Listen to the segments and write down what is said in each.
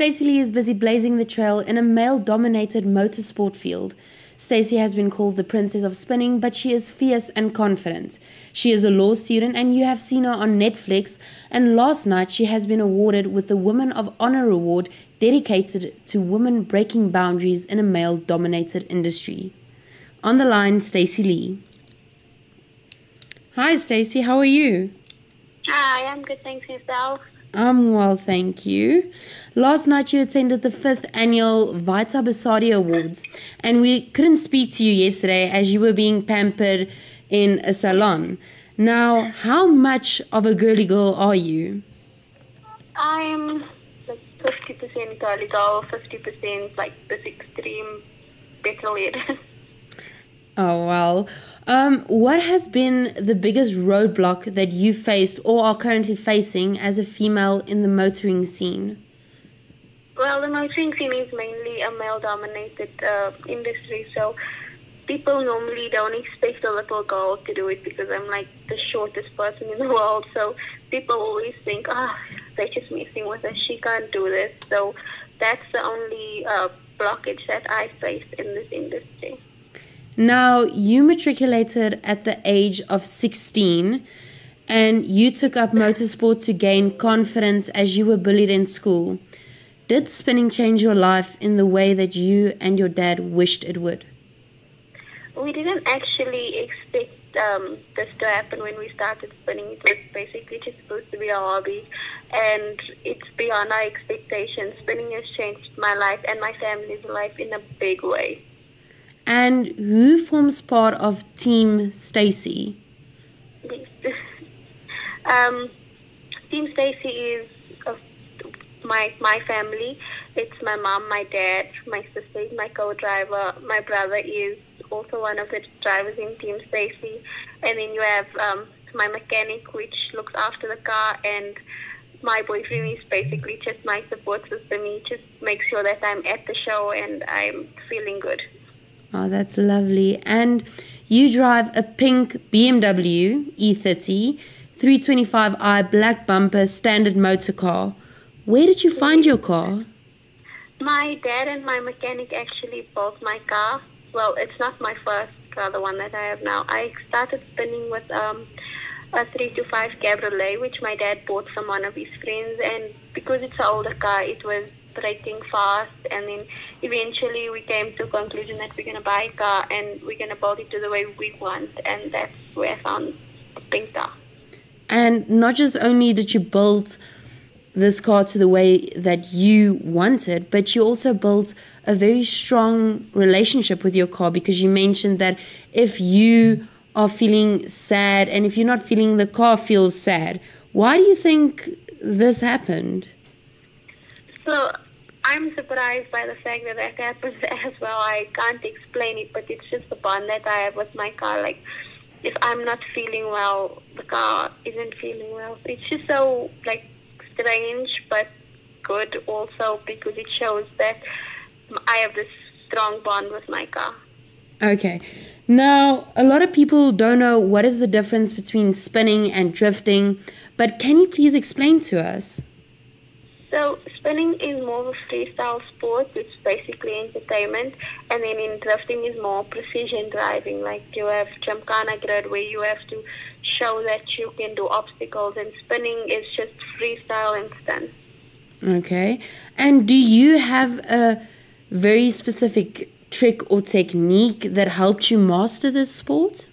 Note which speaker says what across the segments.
Speaker 1: Stacey Lee is busy blazing the trail in a male dominated motorsport field. Stacey has been called the princess of spinning, but she is fierce and confident. She is a law student, and you have seen her on Netflix. And last night, she has been awarded with the Woman of Honor Award dedicated to women breaking boundaries in a male dominated industry. On the line, Stacey Lee. Hi, Stacey. How are you?
Speaker 2: Hi, I'm good. Thanks yourself.
Speaker 1: I'm well, thank you. Last night you attended the fifth annual Vita Basadi Awards, and we couldn't speak to you yesterday as you were being pampered in a salon. Now, how much of a girly girl are you?
Speaker 2: I'm like 50% girly girl, 50% like this extreme better
Speaker 1: Oh, well. Um, what has been the biggest roadblock that you faced or are currently facing as a female in the motoring scene?
Speaker 2: Well, the motoring scene is mainly a male dominated uh, industry, so people normally don't expect a little girl to do it because I'm like the shortest person in the world. So people always think, ah, oh, they're just messing with her. She can't do this. So that's the only uh, blockage that I face in this industry.
Speaker 1: Now, you matriculated at the age of 16 and you took up motorsport to gain confidence as you were bullied in school. Did spinning change your life in the way that you and your dad wished it would?
Speaker 2: We didn't actually expect um, this to happen when we started spinning. It was basically just supposed to be a hobby, and it's beyond our expectations. Spinning has changed my life and my family's life in a big way.
Speaker 1: And who forms part of Team Stacey?
Speaker 2: um, Team Stacey is my my family. It's my mom, my dad, my sister, my co-driver. My brother is also one of the drivers in Team Stacey, and then you have um, my mechanic, which looks after the car, and my boyfriend is basically just my support system. He just makes sure that I'm at the show and I'm feeling good.
Speaker 1: Oh, that's lovely. And you drive a pink BMW E30 325i black bumper standard motor car. Where did you find your car?
Speaker 2: My dad and my mechanic actually bought my car. Well, it's not my first car, the one that I have now. I started spinning with um, a 325 Cabriolet, which my dad bought from one of his friends. And because it's an older car, it was breaking fast and then eventually we came to a conclusion that we're going to buy a car and we're going to build it to the way we want and that's where I found a pink car.
Speaker 1: And not just only did you build this car to the way that you wanted, but you also built a very strong relationship with your car because you mentioned that if you are feeling sad and if you're not feeling the car feels sad, why do you think this happened?
Speaker 2: So I'm surprised by the fact that that happens as well. I can't explain it, but it's just the bond that I have with my car. Like, if I'm not feeling well, the car isn't feeling well. It's just so like strange, but good also because it shows that I have this strong bond with my car.
Speaker 1: Okay. Now, a lot of people don't know what is the difference between spinning and drifting, but can you please explain to us?
Speaker 2: So spinning is more of a freestyle sport, which is basically entertainment, and then in drifting is more precision driving. Like you have Gymkhana grid where you have to show that you can do obstacles, and spinning is just freestyle and stunt.
Speaker 1: Okay, and do you have a very specific trick or technique that helped you master this sport?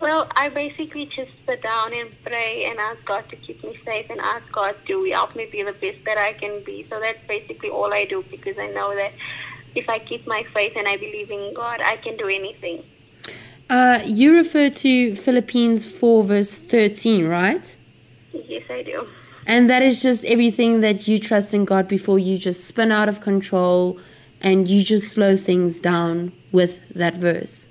Speaker 2: Well, I basically just sit down and pray and ask God to keep me safe and ask God to help me be the best that I can be. So that's basically all I do because I know that if I keep my faith and I believe in God, I can do anything.
Speaker 1: Uh, you refer to Philippians 4, verse 13, right?
Speaker 2: Yes, I do.
Speaker 1: And that is just everything that you trust in God before you just spin out of control and you just slow things down with that verse.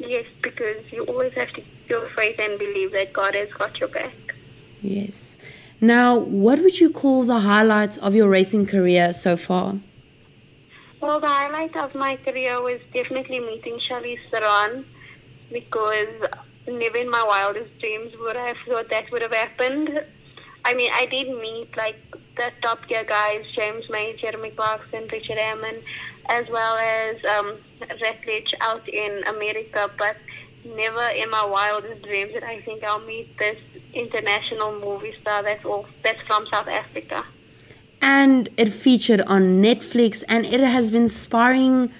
Speaker 2: Yes, because you always have to your faith and believe that God has got your back.
Speaker 1: Yes. Now, what would you call the highlights of your racing career so far?
Speaker 2: Well, the highlight of my career was definitely meeting Charlize Theron because never in my wildest dreams would I have thought that would have happened. I mean, I did meet like the top tier guys, James May, Jeremy Clarkson, Richard Hammond, as well as um, Rutledge out in America, but never in my wildest dreams did I think I'll meet this international movie star that's all that's from South Africa.
Speaker 1: And it featured on Netflix and it has been sparring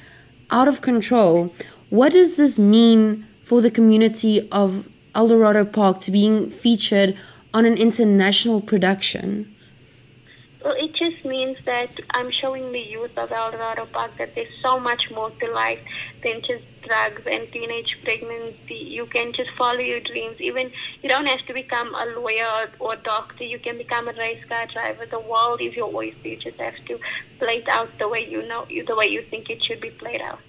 Speaker 1: out of control. What does this mean for the community of Eldorado Park to being featured on an international production?
Speaker 2: Well, it just means that I'm showing the youth of Eldorado Park that there's so much more to life than just drugs and teenage pregnancy. You can just follow your dreams. Even you don't have to become a lawyer or, or doctor. You can become a race car driver. The world is your oyster. You just have to play it out the way you know, the way you think it should be played out.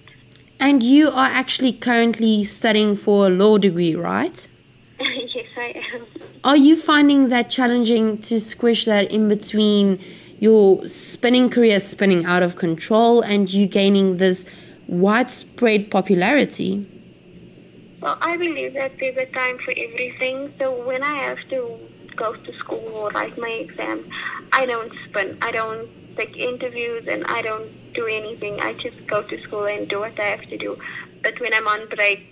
Speaker 1: And you are actually currently studying for a law degree, right?
Speaker 2: yes, I am.
Speaker 1: Are you finding that challenging to squish that in between your spinning career spinning out of control and you gaining this widespread popularity?
Speaker 2: Well, I believe that there's a time for everything. So when I have to go to school or write my exams, I don't spin. I don't take interviews and I don't do anything. I just go to school and do what I have to do. But when I'm on break,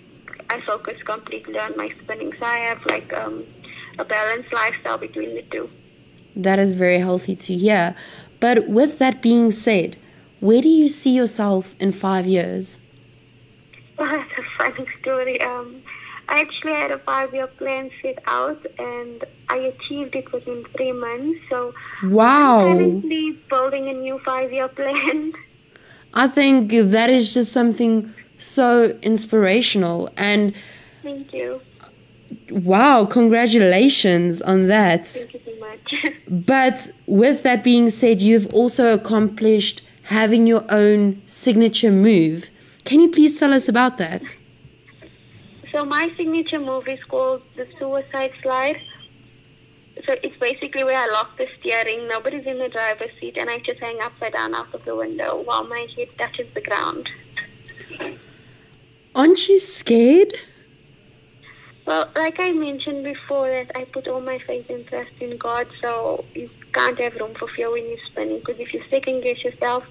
Speaker 2: I focus completely on my spinning. So I have like um, a balanced lifestyle between the two.
Speaker 1: That is very healthy to hear. But with that being said, where do you see yourself in five years?
Speaker 2: Well, that's a funny story. Um, I actually had a five-year plan set out, and I achieved it within three months. So
Speaker 1: wow,
Speaker 2: I'm currently building a new five-year plan.
Speaker 1: I think that is just something so inspirational and
Speaker 2: thank you
Speaker 1: wow congratulations on that.
Speaker 2: Thank you so much.
Speaker 1: But with that being said you've also accomplished having your own signature move. Can you please tell us about that?
Speaker 2: So my signature move is called the suicide slide. So it's basically where I lock the steering, nobody's in the driver's seat, and I just hang upside down out of the window while my head touches the ground.
Speaker 1: Aren't you scared?
Speaker 2: Well, like I mentioned before, that I put all my faith and trust in God, so you can't have room for fear when you're spinning. Because if you second guess yourself,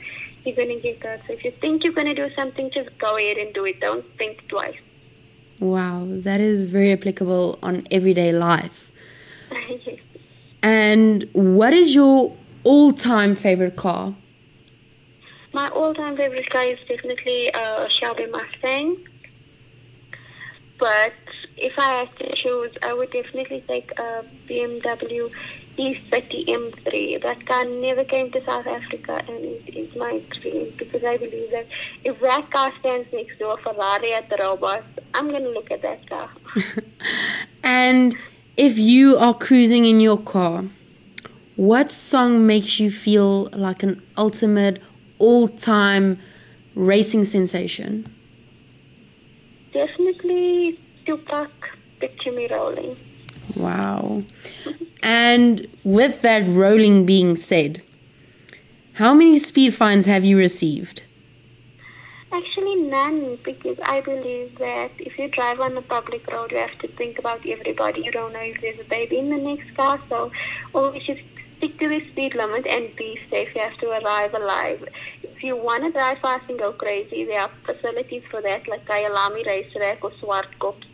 Speaker 2: you're going to get hurt. So if you think you're going to do something, just go ahead and do it. Don't think twice.
Speaker 1: Wow, that is very applicable on everyday life.
Speaker 2: yes.
Speaker 1: And what is your all time favorite car?
Speaker 2: My all-time favorite car is definitely a uh, Shelby Mustang. But if I had to choose, I would definitely take a BMW E30 M3. That car never came to South Africa, and it is my dream because I believe that if that car stands next to a Ferrari at the Robots, I'm going to look at that car.
Speaker 1: and if you are cruising in your car, what song makes you feel like an ultimate all time racing sensation?
Speaker 2: Definitely Tupac, Picture Me Rolling.
Speaker 1: Wow. and with that rolling being said, how many speed fines have you received?
Speaker 2: Actually, none, because I believe that if you drive on a public road, you have to think about everybody. You don't know if there's a baby in the next car, so always just stick to the speed limit and be safe. You have to arrive alive. If you want to drive fast and go crazy, there are facilities for that, like Kyalami Racetrack or Swartkops,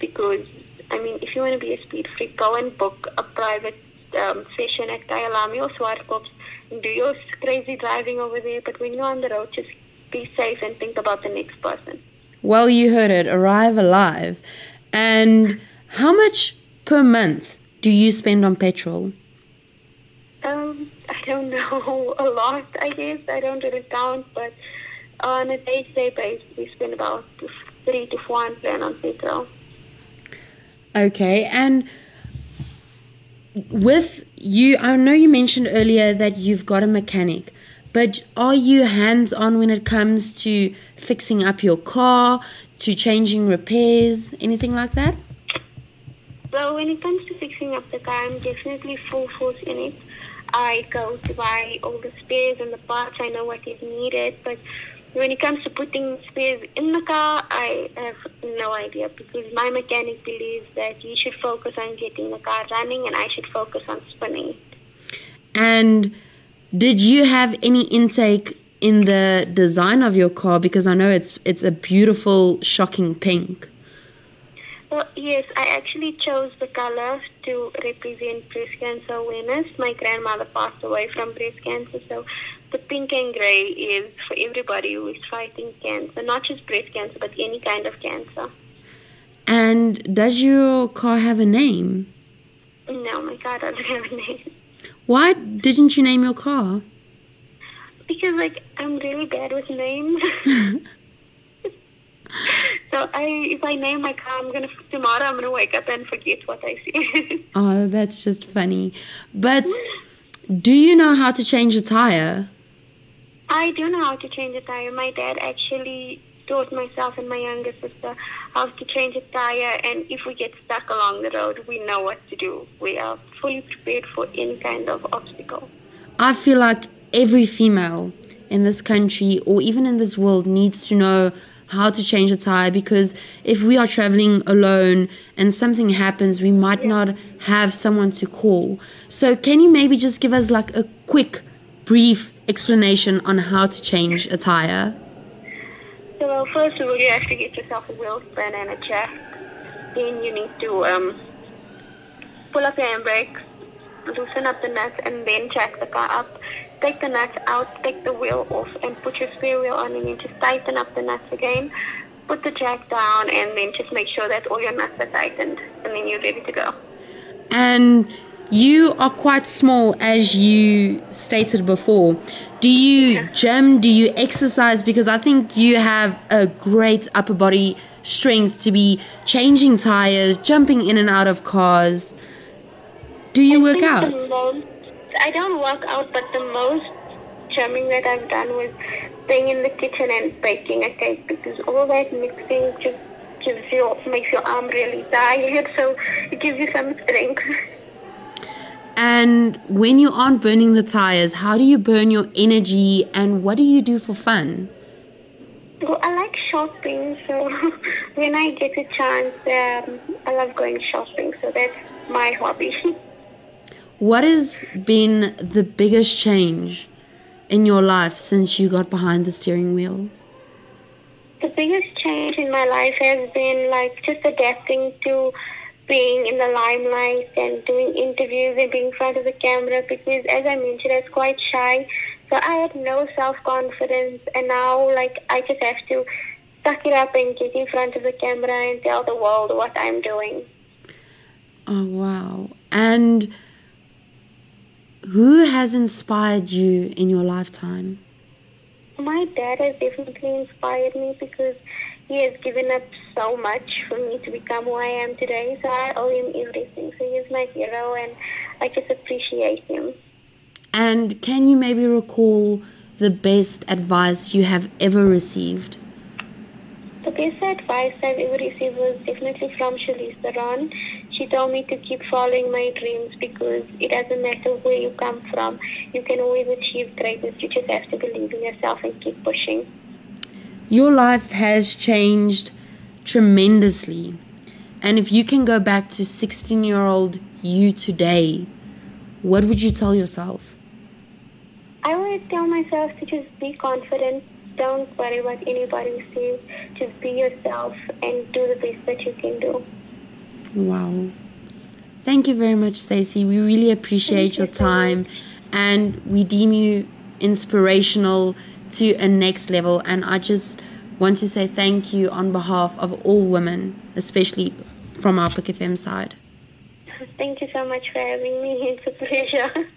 Speaker 2: because, I mean, if you want to be a speed freak, go and book a private um, session at Kyalami or Swartkops and do your crazy driving over there. But when you're on the road, just be safe and think about the next person.
Speaker 1: Well, you heard it. Arrive alive. And how much per month do you spend on petrol?
Speaker 2: Um, I don't know a lot. I guess I don't really count, but on a day-to-day basis, we spend about three to four hundred on petrol.
Speaker 1: Okay, and with you, I know you mentioned earlier that you've got a mechanic, but are you hands-on when it comes to fixing up your car, to changing repairs, anything like that?
Speaker 2: So when it comes to fixing up the car, I'm definitely full force in it. I go to buy all the spares and the parts. I know what is needed, but when it comes to putting spares in the car, I have no idea because my mechanic believes that you should focus on getting the car running and I should focus on spinning.
Speaker 1: And did you have any intake in the design of your car? Because I know it's it's a beautiful, shocking pink.
Speaker 2: Well, yes, I actually chose the color to represent breast cancer awareness. My grandmother passed away from breast cancer, so the pink and gray is for everybody who is fighting cancer, not just breast cancer, but any kind of cancer.
Speaker 1: And does your car have a name?
Speaker 2: No, my car doesn't have a name.
Speaker 1: Why didn't you name your car?
Speaker 2: Because, like, I'm really bad with names. So I, if I name my car, I'm gonna tomorrow. I'm gonna wake up and forget what I see.
Speaker 1: oh, that's just funny. But do you know how to change a tire?
Speaker 2: I do know how to change a tire. My dad actually taught myself and my younger sister how to change a tire. And if we get stuck along the road, we know what to do. We are fully prepared for any kind of obstacle.
Speaker 1: I feel like every female in this country or even in this world needs to know how to change a tire because if we are traveling alone and something happens, we might not have someone to call. So, can you maybe just give us like a quick, brief explanation on how to change a tire?
Speaker 2: So, well, first of all, you have to get yourself a wheel spin and a jack. Then you need to um, pull up your handbrakes, loosen up the nuts, and then jack the car up take the nuts out, take the wheel off, and put your spare wheel on, and then just tighten up the nuts again. Put the jack down, and then just make sure that all your nuts are tightened, and then you're ready to go.
Speaker 1: And you are quite small, as you stated before. Do you gym? Do you exercise? Because I think you have a great upper body strength to be changing tires, jumping in and out of cars. Do you
Speaker 2: I
Speaker 1: work out?
Speaker 2: I don't work out, but the most jamming that I've done was being in the kitchen and baking a cake because all that mixing just gives you makes your arm really tired, so it gives you some strength.
Speaker 1: And when you aren't burning the tires, how do you burn your energy and what do you do for fun?
Speaker 2: Well, I like shopping, so when I get a chance, um, I love going shopping, so that's my hobby.
Speaker 1: What has been the biggest change in your life since you got behind the steering wheel?
Speaker 2: The biggest change in my life has been like just adapting to being in the limelight and doing interviews and being in front of the camera because as I mentioned I was quite shy so I had no self confidence and now like I just have to suck it up and get in front of the camera and tell the world what I'm doing.
Speaker 1: Oh wow. And who has inspired you in your lifetime?
Speaker 2: My dad has definitely inspired me because he has given up so much for me to become who I am today. So I owe him everything. So he's my hero and I just appreciate him.
Speaker 1: And can you maybe recall the best advice you have ever received?
Speaker 2: The best advice I've ever received was definitely from Charlize Theron. She told me to keep following my dreams because it doesn't matter where you come from. You can always achieve greatness. You just have to believe in yourself and keep pushing.
Speaker 1: Your life has changed tremendously. And if you can go back to 16 year old you today, what would you tell yourself?
Speaker 2: I would tell myself to just be confident, don't worry what anybody says. Just be yourself and do the best that you can do.
Speaker 1: Wow. Thank you very much, Stacey. We really appreciate your time and we deem you inspirational to a next level. And I just want to say thank you on behalf of all women, especially from our Pick FM side.
Speaker 2: Thank you so much for having me. It's a pleasure.